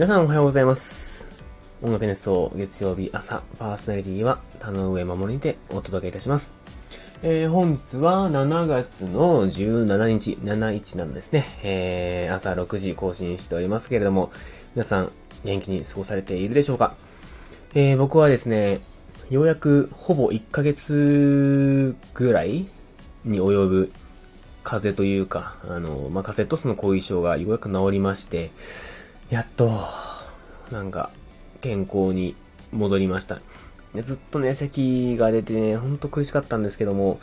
皆さんおはようございます。音楽熱奏月曜日朝、パーソナリティは田上守にてお届けいたします。えー、本日は7月の17日、71なんですね。えー、朝6時更新しておりますけれども、皆さん元気に過ごされているでしょうか？えー、僕はですね、ようやくほぼ1ヶ月ぐらいに及ぶ風邪というか、あの、まあ、カセットスの後遺症がようやく治りまして、やっと、なんか、健康に戻りました。ずっとね、咳が出てね、ほんと苦しかったんですけども、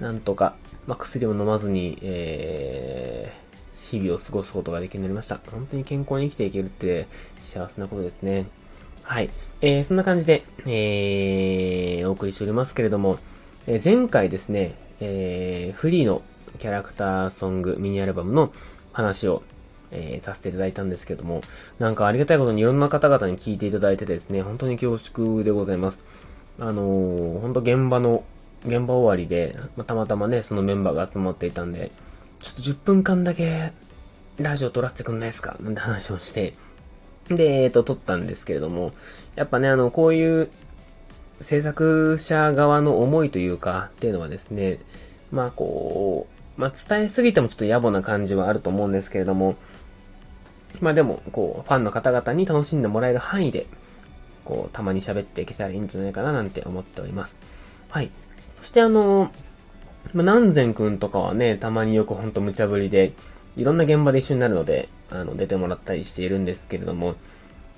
なんとか、まあ、薬を飲まずに、えー、日々を過ごすことができるようになりました。本当に健康に生きていけるって幸せなことですね。はい。えー、そんな感じで、えー、お送りしておりますけれども、えー、前回ですね、えー、フリーのキャラクターソングミニアルバムの話を、えー、させていただいたんですけども、なんかありがたいことにいろんな方々に聞いていただいてですね、本当に恐縮でございます。あのー、本当現場の、現場終わりで、まあ、たまたまね、そのメンバーが集まっていたんで、ちょっと10分間だけ、ラジオ撮らせてくんないですか？なんて話をして、で、えっと、撮ったんですけれども、やっぱね、あの、こういう、制作者側の思いというか、っていうのはですね、まあこう、まあ伝えすぎてもちょっと野暮な感じはあると思うんですけれども、まあでも、こう、ファンの方々に楽しんでもらえる範囲で、こう、たまに喋っていけたらいいんじゃないかななんて思っております。はい。そしてあの、まあ、南禅くんとかはね、たまによくほんと無茶ぶりで、いろんな現場で一緒になるので、あの、出てもらったりしているんですけれども、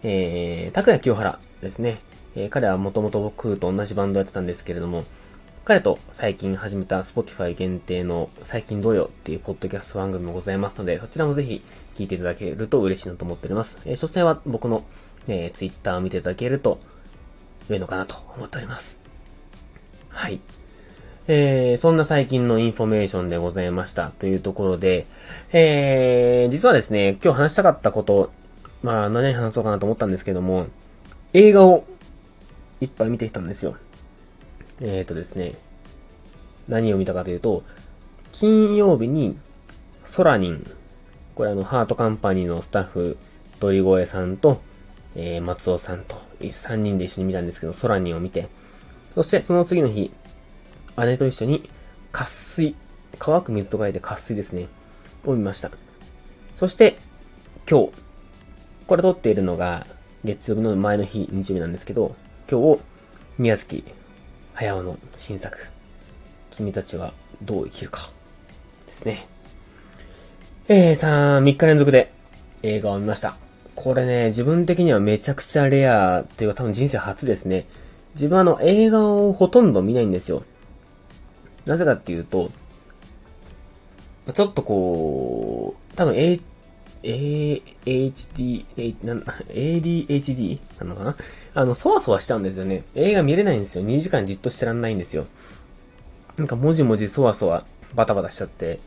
えー、拓也清原ですね。えー、彼はもともと僕と同じバンドやってたんですけれども、彼と最近始めた Spotify 限定の最近どうよっていうポッドキャスト番組もございますので、そちらもぜひ聞いていただけると嬉しいなと思っております。えー、詳細は僕の、えー、Twitter を見ていただけると良いのかなと思っております。はい。えー、そんな最近のインフォメーションでございましたというところで、えー、実はですね、今日話したかったこと、まあ何話そうかなと思ったんですけども、映画をいっぱい見てきたんですよ。えーとですね、何を見たかというと、金曜日に、ソラニン、これあの、ハートカンパニーのスタッフ、鳥越さんと、えー、松尾さんと、3人で一緒に見たんですけど、ソラニンを見て、そしてその次の日、姉と一緒に、渇水、乾く水と書いて渇水ですね、を見ました。そして、今日、これ撮っているのが、月曜日の前の日、日曜日なんですけど、今日、宮崎駿の新作、君たちはどう生きるか、ですね。えー、さあ、3日連続で映画を見ました。これね、自分的にはめちゃくちゃレアっていうか多分人生初ですね。自分あの映画をほとんど見ないんですよ。なぜかっていうと、ちょっとこう、多分 A、AHD、な ADHD なのかな？あの、そわそわしちゃうんですよね。映画見れないんですよ。2時間じっとしてらんないんですよ。なんか、もじもじそわそわ、バタバタしちゃって、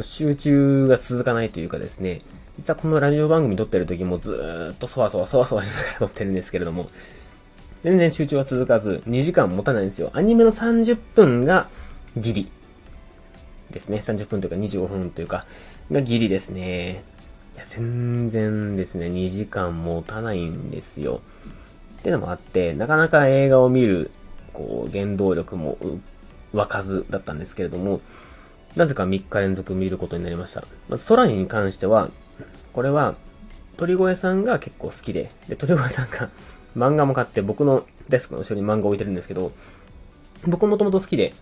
集中が続かないというかですね、実はこのラジオ番組撮ってる時もずーっとそわそわそわそわしながら撮ってるんですけれども、全然集中は続かず、2時間持たないんですよ。アニメの30分がギリ。ですね。30分というか25分というか、がギリですね。や、全然ですね、2時間持たないんですよ。ってのもあって、なかなか映画を見る、こう、原動力も湧かずだったんですけれども、なぜか3日連続見ることになりました。まず、空に関しては、これは、鳥越さんが結構好きで、で、鳥越さんが漫画も買って僕のデスクの後ろに漫画置いてるんですけど、僕もともと好きで、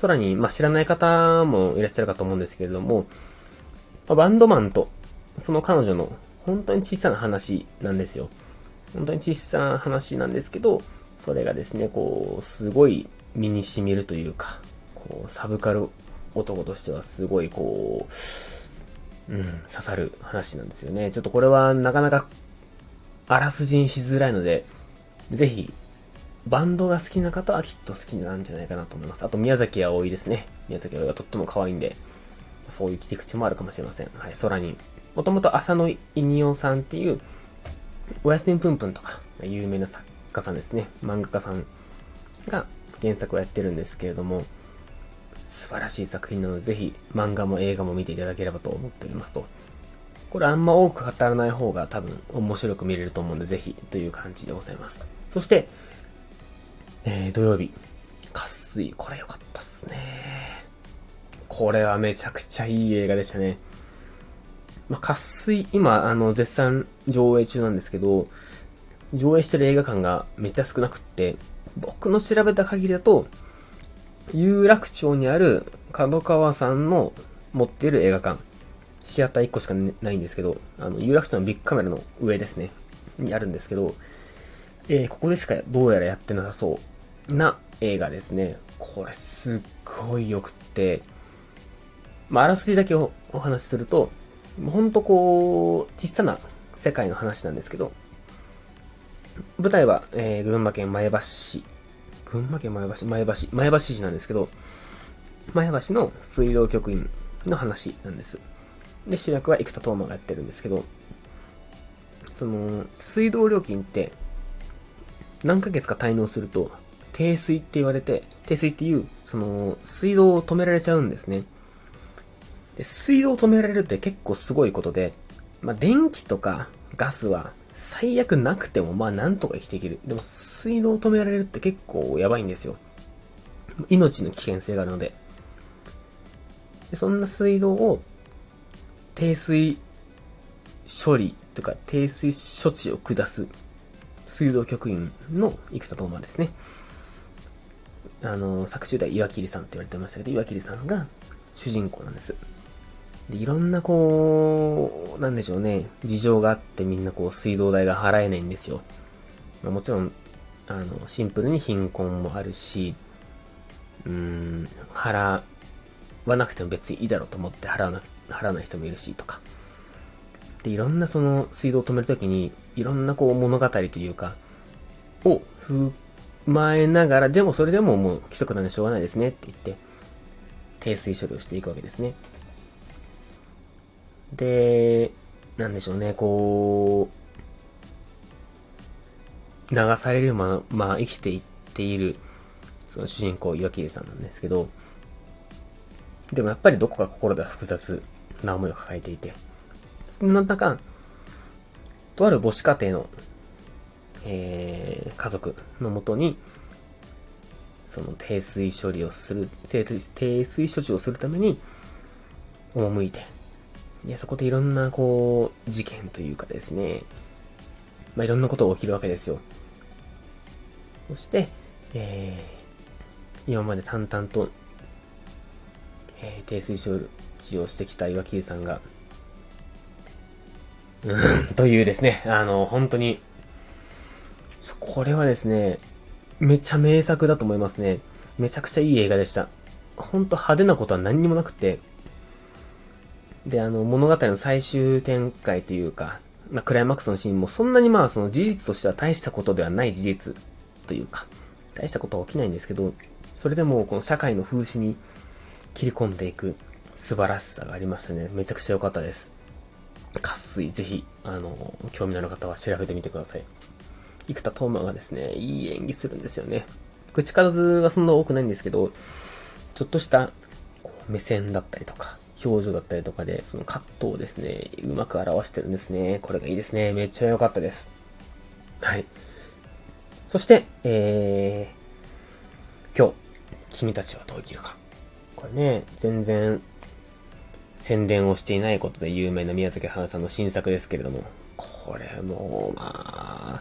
空に、まあ、知らない方もいらっしゃるかと思うんですけれども、まあ、バンドマンと、その彼女の本当に小さな話なんですよ。本当に小さな話なんですけど、それがですね、こう、すごい身に染みるというか、こう、サブカル男としてはすごいこう、うん、刺さる話なんですよね。ちょっとこれはなかなか、あらすじにしづらいので、ぜひ、バンドが好きな方はきっと好きなんじゃないかなと思います。あと、宮崎葵ですね。宮崎葵がとっても可愛いんで、そういう切り口もあるかもしれません。はい、空に。もともと浅野稲夫さんっていう、おやすみぷんぷんとか、有名な作家さんですね。漫画家さんが原作をやってるんですけれども、素晴らしい作品なので、ぜひ漫画も映画も見ていただければと思っておりますと。これあんま多く語らない方が多分面白く見れると思うんで、ぜひという感じでございます。そして、えー、土曜日、渇水、これ良かったっすね。これはめちゃくちゃいい映画でしたね。まあ、渇水、今、あの、絶賛上映中なんですけど、上映してる映画館がめっちゃ少なくって、僕の調べた限りだと、有楽町にある角川さんの持っている映画館、シアター1個しかないんですけど、あの、有楽町のビッグカメラの上ですね、にあるんですけど、えー、ここでしかどうやらやってなさそうな映画ですね。これすっごい良くって、まあ、あらすじだけお話しすると、ほんとこう、小さな世界の話なんですけど、舞台は、えー、群馬県前橋市。群馬県前橋、前橋、前橋市なんですけど、前橋の水道局員の話なんです。で、主役は生田斗真がやってるんですけど、その、水道料金って、何ヶ月か滞納すると、停水って言われて、停水っていう、その、水道を止められちゃうんですね。で、水道を止められるって結構すごいことで、まあ、電気とかガスは最悪なくてもまあなんとか生きていける。でも水道を止められるって結構やばいんですよ。命の危険性があるので。でそんな水道を低水処理とか低水処置を下す水道局員の生田斗真ですね。あの、作中では岩切さんって言われてましたけど、岩切さんが主人公なんです。で、いろんなこう、なんでしょうね、事情があってみんなこう水道代が払えないんですよ。まあ、もちろん、あの、シンプルに貧困もあるし、うーん、払わなくても別にいいだろうと思って払わな払わない人もいるし、とか。で、いろんなその水道を止めるときに、いろんなこう物語というか、を踏まえながら、でもそれでももう規則なんでしょうがないですねって言って、低水処理をしていくわけですね。で、なんでしょうね、こう、流されるまま生きていっている、その主人公、岩切さんなんですけど、でもやっぱりどこか心では複雑な思いを抱えていて、そんな中、とある母子家庭の、えー、家族のもとに、その低水処理をする、低水処置をするために、赴いて、で、そこでいろんな、こう、事件というかですね、まあ、いろんなことが起きるわけですよ。そして、えー、今まで淡々と、えー、低水処置をしてきた岩切さんが、うん、というですね、あの、本当に、これはですね、めちゃ名作だと思いますね。めちゃくちゃいい映画でした。ほんと派手なことは何にもなくて、で、あの、物語の最終展開というか、まあ、クライマックスのシーンもそんなにまあ、その事実としては大したことではない事実というか、大したことは起きないんですけど、それでもこの社会の風刺に切り込んでいく素晴らしさがありましたね。めちゃくちゃ良かったです。渇水、ぜひ、あの、興味のある方は調べてみてください。生田斗真がですね、いい演技するんですよね。口数はそんな多くないんですけど、ちょっとした目線だったりとか、表情だったりとかで、その葛藤をですね、うまく表してるんですね。これがいいですね。めっちゃ良かったです。はい。そして、えー、今日、君たちはどう生きるか。これね、全然、宣伝をしていないことで有名な宮崎駿さんの新作ですけれども、これも、ま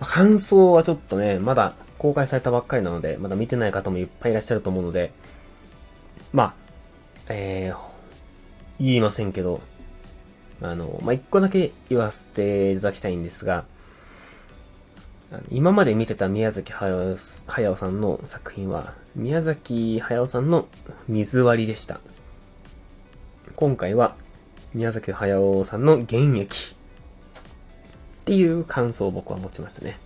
あ、感想はちょっとね、まだ公開されたばっかりなので、まだ見てない方もいっぱいいらっしゃると思うので、まあ、えー、言いませんけど、あの、まあ、一個だけ言わせていただきたいんですが、今まで見てた宮崎駿さんの作品は、宮崎駿さんの水割りでした。今回は、宮崎駿さんの現役っていう感想を僕は持ちましたね。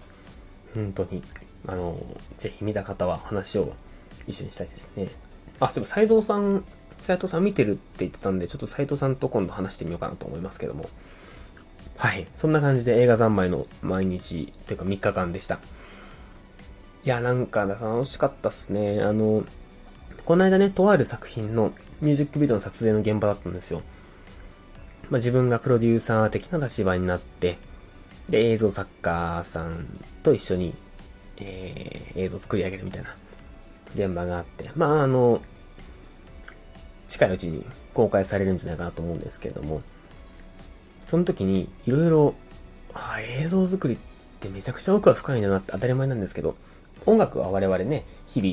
本当に。あの、ぜひ見た方は話を一緒にしたいですね。あ、そういえば、斎藤さん斉藤さん見てるって言ってたんで、ちょっと斉藤さんと今度話してみようかなと思いますけども。はい。そんな感じで映画三昧の毎日、というか3日間でした。いや、なんか楽しかったっすね。あの、この間ね、とある作品のミュージックビデオの撮影の現場だったんですよ。まあ、自分がプロデューサー的な立場になって、で、映像作家さんと一緒に、えー、映像作り上げるみたいな現場があって、まあ、あの、近いうちに公開されるんじゃないかなと思うんですけれども、その時にいろいろ、あ映像作りってめちゃくちゃ奥は深いんだなって当たり前なんですけど、音楽は我々ね、日々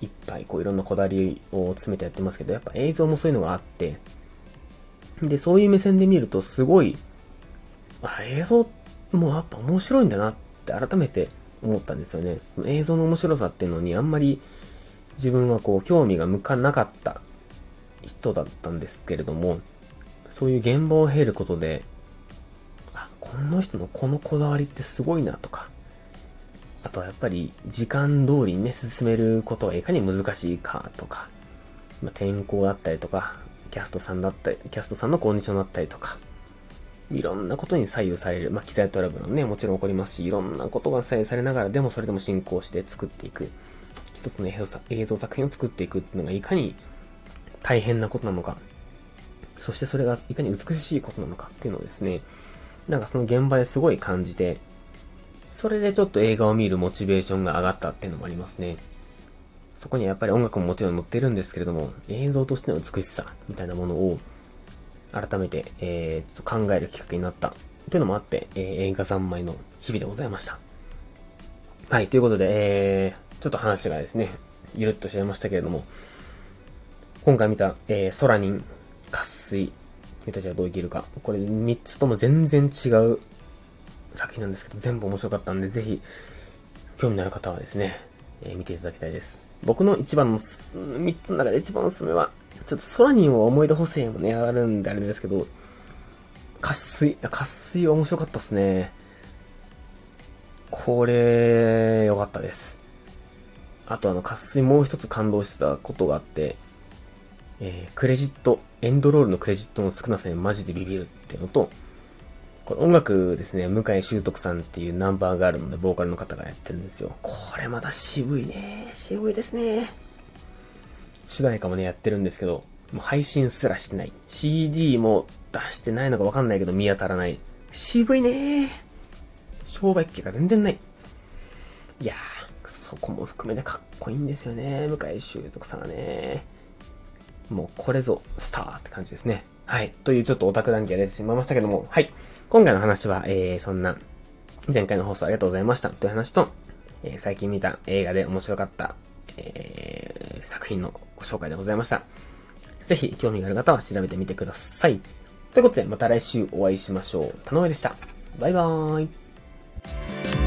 いっぱいこういろんなこだわりを詰めてやってますけど、やっぱ映像もそういうのがあって、で、そういう目線で見るとすごい、あ、映像もやっぱ面白いんだなって改めて思ったんですよね。その映像の面白さっていうのにあんまり自分はこう興味が向かなかった人だったんですけれども、そういう現場を経ることで、あ、この人のこのこだわりってすごいなとか、あとはやっぱり時間通りにね、進めることはいかに難しいかとか、まあ、天候だったりとか、キャストさんだったり、キャストさんのコンディションだったりとか、いろんなことに左右される。まあ、機材トラブルもね、もちろん起こりますし、いろんなことが左右されながら、でもそれでも進行して作っていく。一つの映像作品を作っていくっていうのがいかに大変なことなのか、そしてそれがいかに美しいことなのかっていうのをですね、なんかその現場ですごい感じて、それでちょっと映画を見るモチベーションが上がったっていうのもありますね。そこにはやっぱり音楽ももちろん載ってるんですけれども、映像としての美しさみたいなものを改めて、えー、ちょっと考えるきっかけになったっていうのもあって、えー、映画三昧の日々でございました。はい、ということで、えー、ちょっと話がですね、ゆるっとしちゃいましたけれども、今回見た、えー、空人、渇水、君たちはどう生きるか。これ3つとも全然違う作品なんですけど、全部面白かったんで、ぜひ、興味のある方はですね、えー、見ていただきたいです。僕の一番の、3つの中で一番おすすめは、ちょっと空にを思い出補正もね、あるんであれですけど、渇水、渇水は面白かったっすね。これ、良かったです。あとあの、渇水もう一つ感動してたことがあって、えー、クレジット、エンドロールのクレジットの少なさにマジでビビるっていうのと、これ音楽ですね、向井修徳さんっていうナンバーがあるので、ボーカルの方がやってるんですよ。これまた渋いね。渋いですね。主題歌もね、やってるんですけど、もう配信すらしてない。CD も出してないのかわかんないけど見当たらない。渋いね商売っ気が全然ない。いやー、そこも含めてかっこいいんですよね。向井修徳さんはね。もうこれぞスターって感じですね。はい。というちょっとオタク談義が出てしまいましたけども、はい。今回の話は、えー、そんな、前回の放送ありがとうございましたという話と、えー、最近見た映画で面白かった、えー、作品のご紹介でございました。ぜひ興味がある方は調べてみてください。ということで、また来週お会いしましょう。田上でした。バイバーイ。